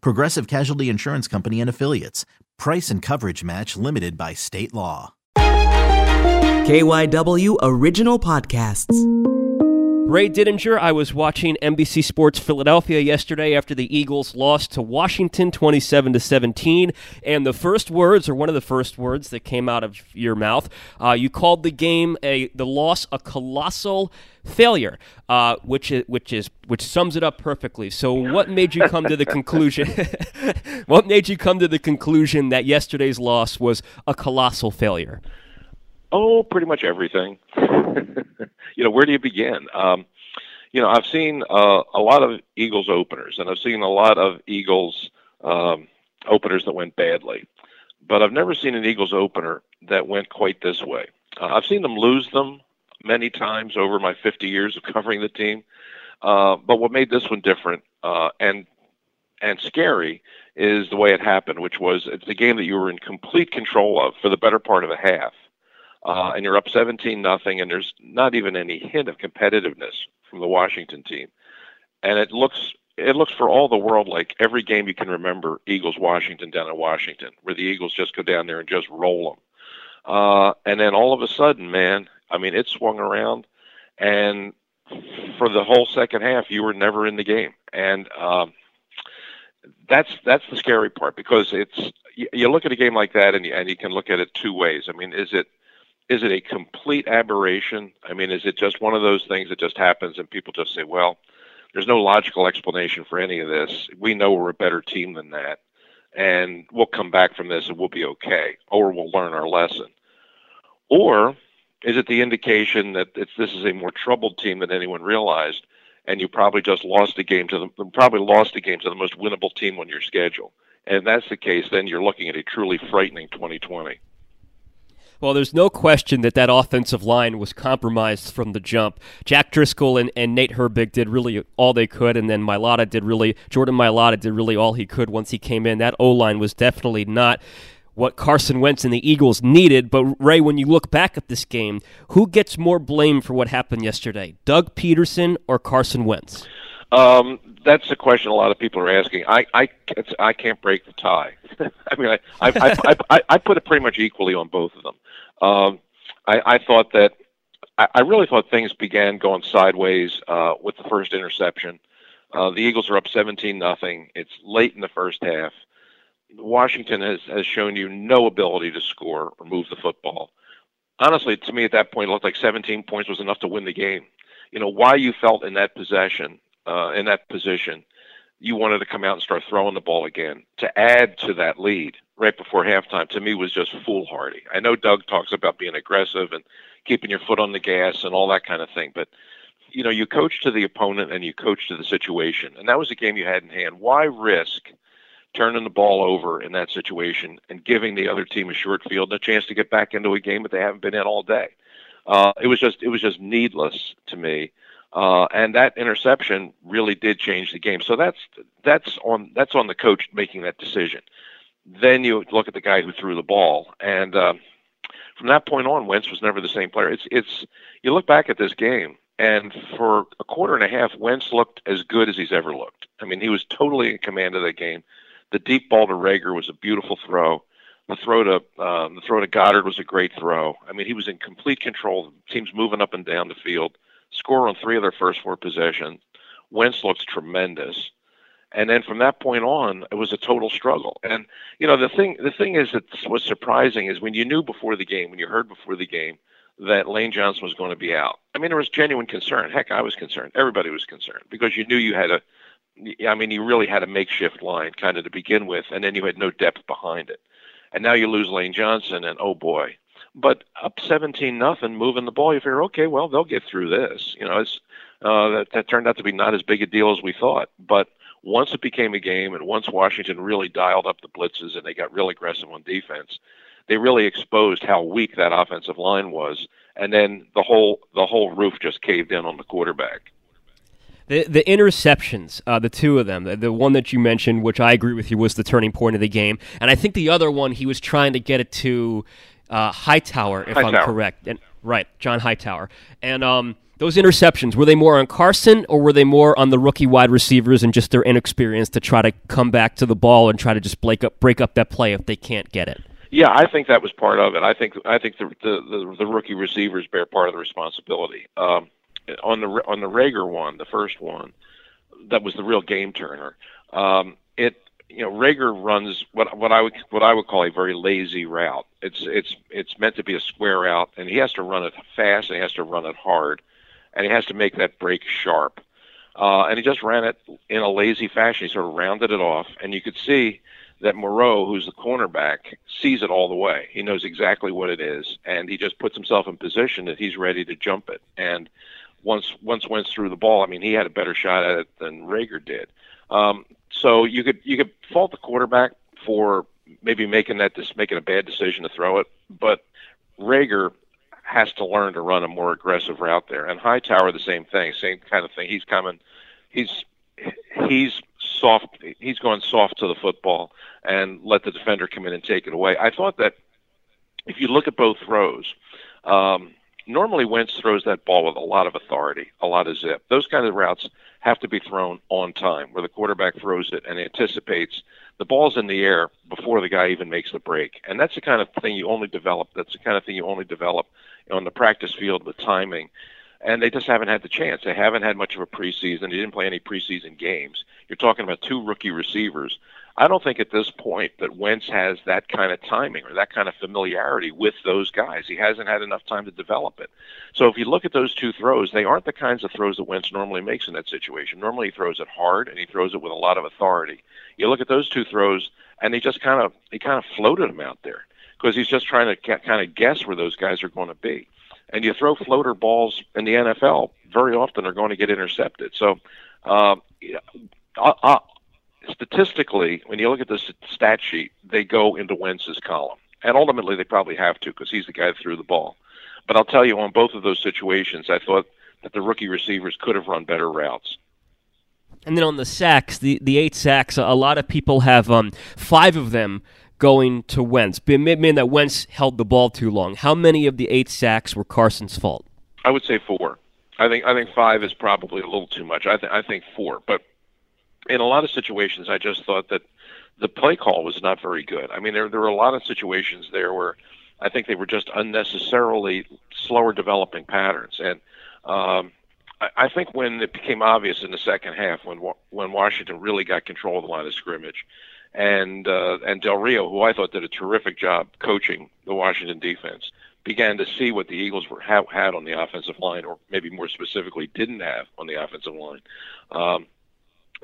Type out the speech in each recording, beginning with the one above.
Progressive Casualty Insurance Company and Affiliates. Price and coverage match limited by state law. KYW Original Podcasts. Ray Didinger, I was watching NBC Sports Philadelphia yesterday after the Eagles lost to Washington 27 to 17, and the first words, or one of the first words that came out of your mouth, uh, you called the game a the loss a colossal failure, uh, which is which is which sums it up perfectly. So, what made you come to the conclusion? what made you come to the conclusion that yesterday's loss was a colossal failure? Oh, pretty much everything. you know, where do you begin? Um, you know, I've seen uh, a lot of Eagles openers, and I've seen a lot of Eagles um, openers that went badly, but I've never seen an Eagles opener that went quite this way. Uh, I've seen them lose them many times over my 50 years of covering the team, uh, but what made this one different uh, and and scary is the way it happened, which was it's a game that you were in complete control of for the better part of a half uh, and you're up 17 nothing, and there's not even any hint of competitiveness from the Washington team, and it looks it looks for all the world like every game you can remember Eagles Washington down in Washington, where the Eagles just go down there and just roll them, uh, and then all of a sudden, man, I mean, it swung around, and for the whole second half, you were never in the game, and um, that's that's the scary part because it's you, you look at a game like that and you, and you can look at it two ways. I mean, is it is it a complete aberration? I mean, is it just one of those things that just happens and people just say, well, there's no logical explanation for any of this. We know we're a better team than that, and we'll come back from this and we'll be okay, or we'll learn our lesson. Or is it the indication that this is a more troubled team than anyone realized, and you probably just lost a game to the probably lost a game to the most winnable team on your schedule? And if that's the case, then you're looking at a truly frightening 2020. Well, there's no question that that offensive line was compromised from the jump. Jack Driscoll and, and Nate Herbig did really all they could, and then Mailata did really, Jordan Mailata did really all he could once he came in. That O line was definitely not what Carson Wentz and the Eagles needed. But, Ray, when you look back at this game, who gets more blame for what happened yesterday, Doug Pederson or Carson Wentz? Um, that's a question a lot of people are asking. I I, I can't break the tie. I mean, I I, I I I put it pretty much equally on both of them. Um, I, I thought that I, I really thought things began going sideways uh, with the first interception. Uh, the Eagles are up 17 nothing. It's late in the first half. Washington has, has shown you no ability to score or move the football. Honestly, to me at that point, it looked like 17 points was enough to win the game. You know why you felt in that possession, uh, in that position, you wanted to come out and start throwing the ball again to add to that lead right before halftime to me was just foolhardy. I know Doug talks about being aggressive and keeping your foot on the gas and all that kind of thing, but you know, you coach to the opponent and you coach to the situation, and that was a game you had in hand. Why risk turning the ball over in that situation and giving the other team a short field and a chance to get back into a game that they haven't been in all day? Uh, it was just it was just needless to me. Uh, and that interception really did change the game. So that's that's on that's on the coach making that decision. Then you look at the guy who threw the ball, and uh, from that point on, Wentz was never the same player. It's it's you look back at this game, and for a quarter and a half, Wentz looked as good as he's ever looked. I mean, he was totally in command of that game. The deep ball to Reagor was a beautiful throw. The throw to um, the throw to Goedert was a great throw. I mean, he was in complete control. The team's moving up and down the field. Score on three of their first four possessions. Wentz looks tremendous. and then from that point on, it was a total struggle. And you know, the thing the thing is that what's surprising is when you knew before the game, when you heard before the game that Lane Johnson was going to be out. I mean, there was genuine concern. Heck, I was concerned. Everybody was concerned because you knew you had a. I mean, you really had a makeshift line kind of to begin with, and then you had no depth behind it. And now you lose Lane Johnson, and oh boy. But up 17 nothing, moving the ball, you figure, okay, well, they'll get through this. You know, it's uh, that, that turned out to be not as big a deal as we thought. But once it became a game, and once Washington really dialed up the blitzes and they got real aggressive on defense, they really exposed how weak that offensive line was, and then the whole the whole roof just caved in on the quarterback. The the interceptions, uh, the two of them, the, the, one that you mentioned, which I agree with you, was the turning point of the game, and I think the other one he was trying to get it to uh, Hightower, if Hightower. I'm correct, and right, John Hightower, and um, those interceptions were they more on Carson or were they more on the rookie wide receivers and just their inexperience to try to come back to the ball and try to just break up break up that play if they can't get it? Yeah, I think that was part of it. I think I think the the, the, the rookie receivers bear part of the responsibility. Um, on the on the Reagor one, the first one, that was the real game turner. Um, it you know Reagor runs what what I would what I would call a very lazy route. It's it's it's meant to be a square route, and he has to run it fast and he has to run it hard, and he has to make that break sharp. Uh, and he just ran it in a lazy fashion. He sort of rounded it off, and you could see that Moreau, who's the cornerback, sees it all the way. He knows exactly what it is, and he just puts himself in position that he's ready to jump it. And once once Wentz threw the ball, I mean, he had a better shot at it than Reagor did. Um, so you could you could fault the quarterback for maybe making that just making a bad decision to throw it, but Reagor has to learn to run a more aggressive route there. And Hightower, the same thing, same kind of thing. He's coming, he's he's soft. He's going soft to the football and let the defender come in and take it away. I thought that if you look at both throws, um, normally Wentz throws that ball with a lot of authority, a lot of zip. Those kind of routes have to be thrown on time, where the quarterback throws it and anticipates the ball's in the air before the guy even makes the break. And that's the kind of thing you only develop. That's the kind of thing you only develop on the practice field with timing and they just haven't had the chance. They haven't had much of a preseason. They didn't play any preseason games. You're talking about two rookie receivers. I don't think at this point that Wentz has that kind of timing or that kind of familiarity with those guys. He hasn't had enough time to develop it. So if you look at those two throws, they aren't the kinds of throws that Wentz normally makes in that situation. Normally he throws it hard and he throws it with a lot of authority. You look at those two throws and he just kind of he kind of floated them out there because he's just trying to kind of guess where those guys are going to be and you throw floater balls in the NFL, very often they are going to get intercepted. So, uh, uh, uh, statistically, when you look at the stat sheet, they go into Wentz's column, and ultimately they probably have to because he's the guy that threw the ball. But I'll tell you, on both of those situations, I thought that the rookie receivers could have run better routes. And then on the sacks, the, the eight sacks, a lot of people have um, five of them going to Wentz. Mean that Wentz held the ball too long. How many of the eight sacks were Carson's fault? I would say four. I think I think five is probably a little too much. I think I think four, but in a lot of situations, I just thought that the play call was not very good. I mean, there there were a lot of situations there where I think they were just unnecessarily slower developing patterns, and um, I, I think when it became obvious in the second half, when when Washington really got control of the line of scrimmage, and uh, and Del Rio, who I thought did a terrific job coaching the Washington defense, began to see what the Eagles were ha- had on the offensive line, or maybe more specifically, didn't have on the offensive line. Um,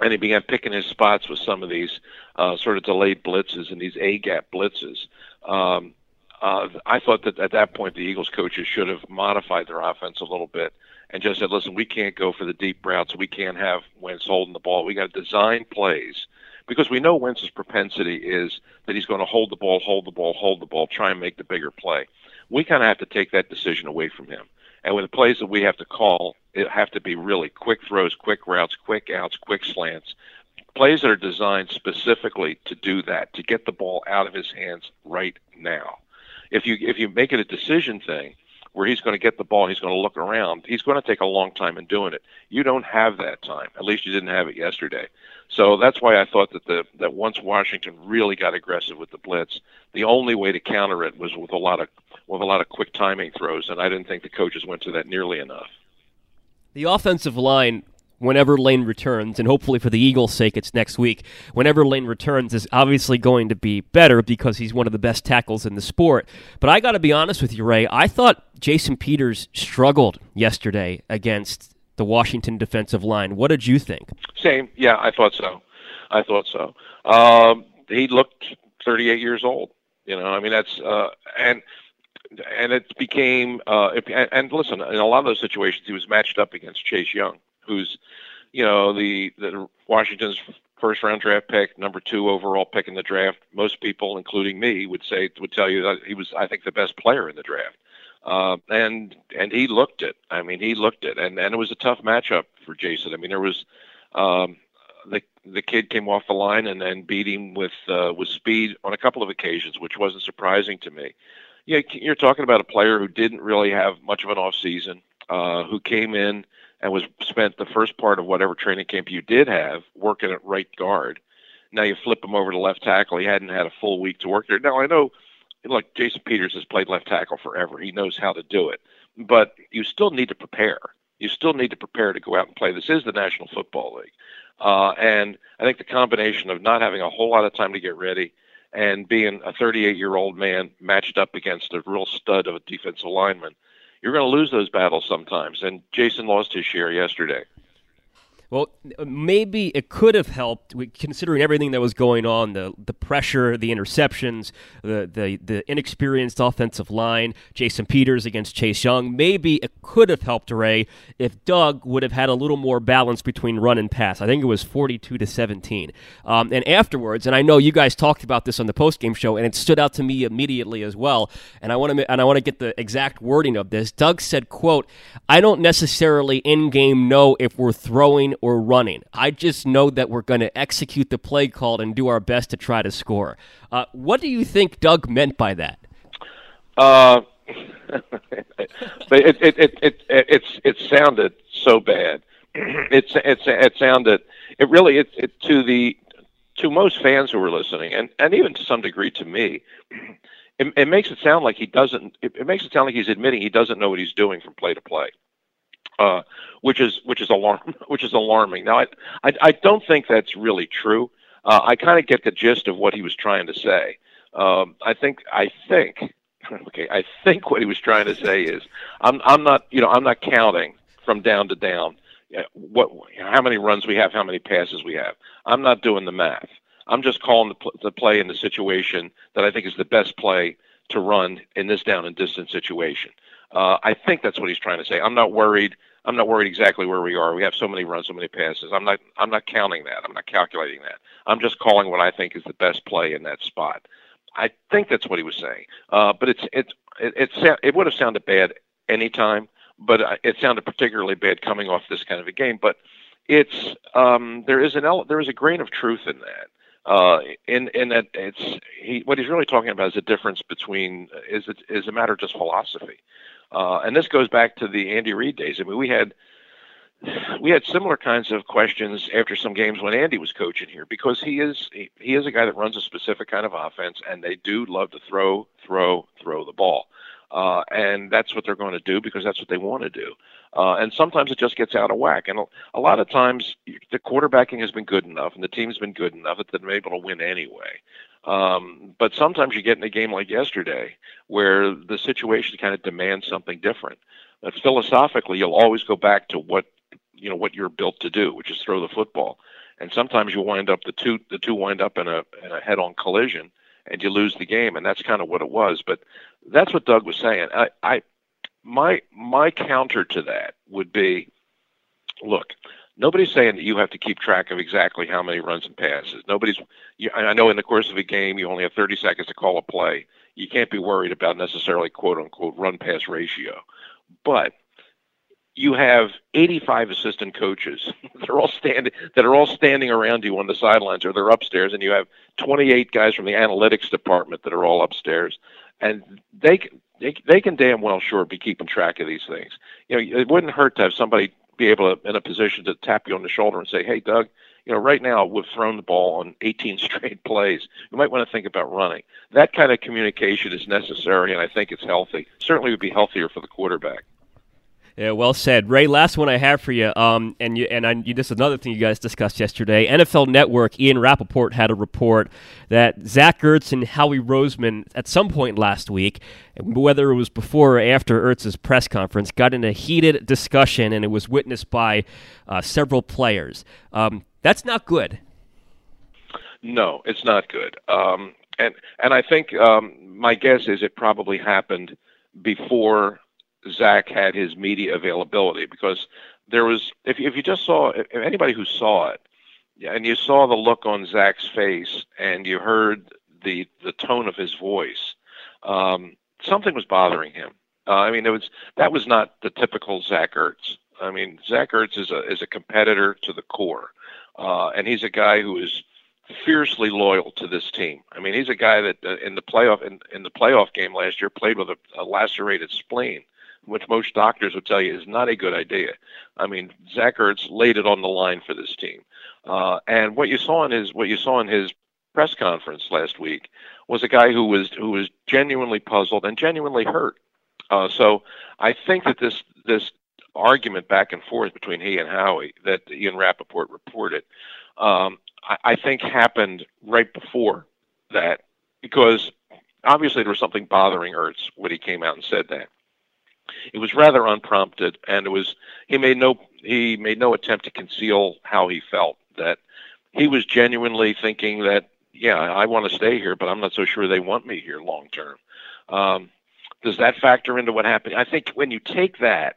and he began picking his spots with some of these uh, sort of delayed blitzes and these A gap blitzes. Um, uh, I thought that at that point the Eagles coaches should have modified their offense a little bit and just said, "Listen, we can't go for the deep routes. We can't have Wentz holding the ball. We got to design plays because we know Wentz's propensity is that he's going to hold the ball, hold the ball, hold the ball, try and make the bigger play. We kind of have to take that decision away from him. And with the plays that we have to call, it have to be really quick throws, quick routes, quick outs, quick slants. Plays that are designed specifically to do that, to get the ball out of his hands right now. If you if you make it a decision thing, where he's going to get the ball, he's going to look around. He's going to take a long time in doing it. You don't have that time. At least you didn't have it yesterday. So that's why I thought that the that once Washington really got aggressive with the blitz, the only way to counter it was with a lot of with a lot of quick timing throws, and I didn't think the coaches went to that nearly enough. The offensive line whenever Lane returns, and hopefully for the Eagles' sake, it's next week. Whenever Lane returns, is obviously going to be better because he's one of the best tackles in the sport. But I got to be honest with you, Ray. I thought Jason Peters struggled yesterday against the Washington defensive line. What did you think? Same. Yeah, I thought so. I thought so. Um, he looked 38 years old. You know, I mean that's uh, and and it became uh, and, listen, in a lot of those situations, he was matched up against Chase Young, who's you know the the Washington's first round draft pick, number two overall pick in the draft. Most people, including me, would say would tell you that he was, I think, the best player in the draft. Uh, and and he looked it. I mean, he looked it, and and it was a tough matchup for Jason. I mean, there was um, the the kid came off the line and then beat him with uh, with speed on a couple of occasions, which wasn't surprising to me. Yeah, you're talking about a player who didn't really have much of an off season, uh, who came in and was spent the first part of whatever training camp you did have working at right guard. Now you flip him over to left tackle. He hadn't had a full week to work there. Now I know, look, Jason Peters has played left tackle forever. He knows how to do it, but you still need to prepare. You still need to prepare to go out and play. This is the National Football League. Uh, and I think the combination of not having a whole lot of time to get ready and being a 38 year old man matched up against a real stud of a defensive lineman, you're going to lose those battles sometimes. And Jason lost his share yesterday. Well, maybe it could have helped, considering everything that was going on the the pressure, the interceptions, the, the, the inexperienced offensive line, Jason Peters against Chase Young. Maybe it could have helped Ray if Doug would have had a little more balance between run and pass. I think it was 42 to 17. Um, and afterwards, and I know you guys talked about this on the postgame show, and it stood out to me immediately as well. And I want to and I want to get the exact wording of this. Doug said, "quote I don't necessarily in game know if we're throwing." Or running. I just know that we're going to execute the play call and do our best to try to score. Uh, what do you think Doug meant by that? Uh, it, it, it, it, it, it sounded so bad. It's, it's, it sounded, it really, it, it, to the, to most fans who were listening, and, and even to some degree to me, it, it makes it sound like he doesn't. It, it makes it sound like he's admitting he doesn't know what he's doing from play to play uh, which is which is alarm which is alarming. Now, I I, I don't think that's really true. Uh, I kind of get the gist of what he was trying to say. Um, I think I think okay. I think what he was trying to say is I'm I'm not you know I'm not counting from down to down what how many runs we have, how many passes we have. I'm not doing the math. I'm just calling the, pl- the play in the situation that I think is the best play to run in this down and distance situation. Uh, I think that's what he's trying to say. I'm not worried. I'm not worried exactly where we are. We have so many runs, so many passes. I'm not. I'm not counting that. I'm not calculating that. I'm just calling what I think is the best play in that spot. I think that's what he was saying. Uh, but it's it's it, it, it would have sounded bad anytime, but it sounded particularly bad coming off this kind of a game. But it's um, there is an there is a grain of truth in that uh, in in that it's he what he's really talking about is the difference between is it is a matter of just philosophy, uh, and this goes back to the Andy Reid days. I mean, we had we had similar kinds of questions after some games when Andy was coaching here because he is he, he is a guy that runs a specific kind of offense, and they do love to throw, throw, throw the ball. Uh, and that's what they're going to do because that's what they want to do. Uh, and sometimes it just gets out of whack. And a, a lot of times the quarterbacking has been good enough and the team's been good enough that they're able to win anyway. Um, but sometimes you get in a game like yesterday where the situation kind of demands something different. But philosophically, you'll always go back to what you know what you're built to do, which is throw the football. And sometimes you wind up the two the two wind up in a in a head-on collision, and you lose the game. And that's kind of what it was. But that's what Doug was saying. I, I my my counter to that would be, look, nobody's saying that you have to keep track of exactly how many runs and passes. Nobody's. You, I know in the course of a game you only have 30 seconds to call a play. You can't be worried about necessarily quote unquote run pass ratio, but you have 85 assistant coaches. they're all standing that are all standing around you on the sidelines or they're upstairs, and you have 28 guys from the analytics department that are all upstairs, and they they they can damn well sure be keeping track of these things. You know, it wouldn't hurt to have somebody be able to in a position to tap you on the shoulder and say, "Hey, Doug." You know, right now we've thrown the ball on 18 straight plays. You might want to think about running. That kind of communication is necessary, and I think it's healthy. Certainly, would be healthier for the quarterback. Yeah, well said, Ray. Last one I have for you, um, and you and I, you, this is another thing you guys discussed yesterday. NFL Network, Ian Rapoport had a report that Zach Ertz and Howie Roseman, at some point last week, whether it was before or after Ertz's press conference, got in a heated discussion, and it was witnessed by uh, several players. Um, that's not good. No, it's not good. Um, and and I think um, my guess is it probably happened before Zach had his media availability because there was if if you just saw if anybody who saw it and you saw the look on Zach's face and you heard the the tone of his voice, um, something was bothering him. Uh, I mean, it was that was not the typical Zach Ertz. I mean, Zach Ertz is a is a competitor to the core, uh, and he's a guy who is fiercely loyal to this team. I mean, he's a guy that uh, in the playoff in, in the playoff game last year played with a, a lacerated spleen which most doctors would tell you is not a good idea. I mean, Zach Ertz laid it on the line for this team, uh, and what you saw in his what you saw in his press conference last week was a guy who was who was genuinely puzzled and genuinely hurt. Uh, so I think that this this argument back and forth between he and Howie that Ian Rapoport reported, um, I, I think happened right before that because obviously there was something bothering Ertz when he came out and said that. It was rather unprompted, and it was he made no he made no attempt to conceal how he felt. That he was genuinely thinking that yeah, I want to stay here, but I'm not so sure they want me here long term. Um, does that factor into what happened? I think when you take that,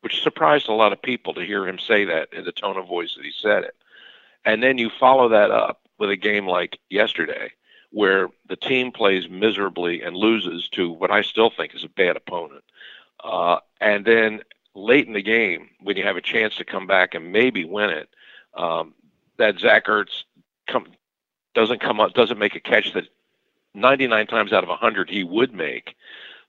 which surprised a lot of people to hear him say that in the tone of voice that he said it, and then you follow that up with a game like yesterday, where the team plays miserably and loses to what I still think is a bad opponent. Uh, and then late in the game, when you have a chance to come back and maybe win it, um, that Zach Ertz come, doesn't come up, doesn't make a catch that 99 times out of 100 he would make,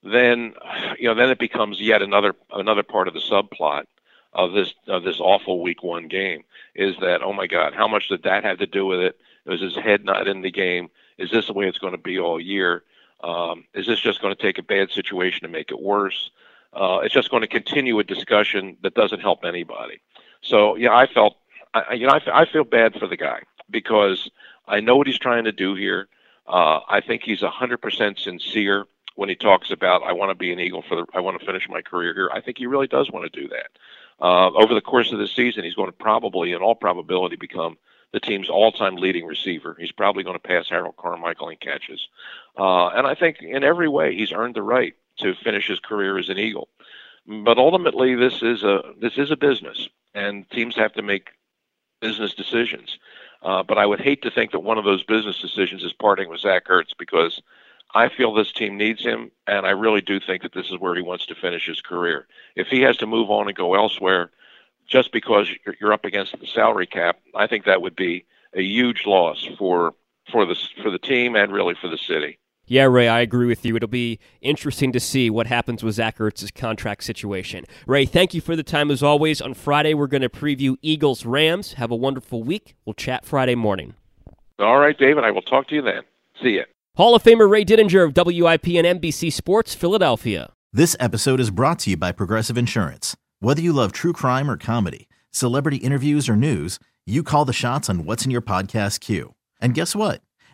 then you know then it becomes yet another another part of the subplot of this of this awful week one game is that oh my god how much did that have to do with it? Was his head not in the game? Is this the way it's going to be all year? Um, is this just going to take a bad situation and make it worse? Uh, it's just going to continue a discussion that doesn't help anybody. So yeah, I felt, I, you know, I, I feel bad for the guy because I know what he's trying to do here. Uh, I think he's 100% sincere when he talks about I want to be an Eagle for the, I want to finish my career here. I think he really does want to do that. Uh, over the course of the season, he's going to probably, in all probability, become the team's all-time leading receiver. He's probably going to pass Harold Carmichael in catches, uh, and I think in every way he's earned the right to finish his career as an Eagle. But ultimately, this is a this is a business, and teams have to make business decisions. Uh, but I would hate to think that one of those business decisions is parting with Zach Ertz because I feel this team needs him, and I really do think that this is where he wants to finish his career. If he has to move on and go elsewhere, just because you're up against the salary cap, I think that would be a huge loss for for the for the team and really for the city. Yeah, Ray, I agree with you. It'll be interesting to see what happens with Zach Ertz's contract situation. Ray, thank you for the time as always. On Friday, we're going to preview Eagles Rams. Have a wonderful week. We'll chat Friday morning. All right, David. I will talk to you then. See you. Hall of Famer Ray Didinger of WIP and NBC Sports, Philadelphia. This episode is brought to you by Progressive Insurance. Whether you love true crime or comedy, celebrity interviews or news, you call the shots on what's in your podcast queue. And guess what?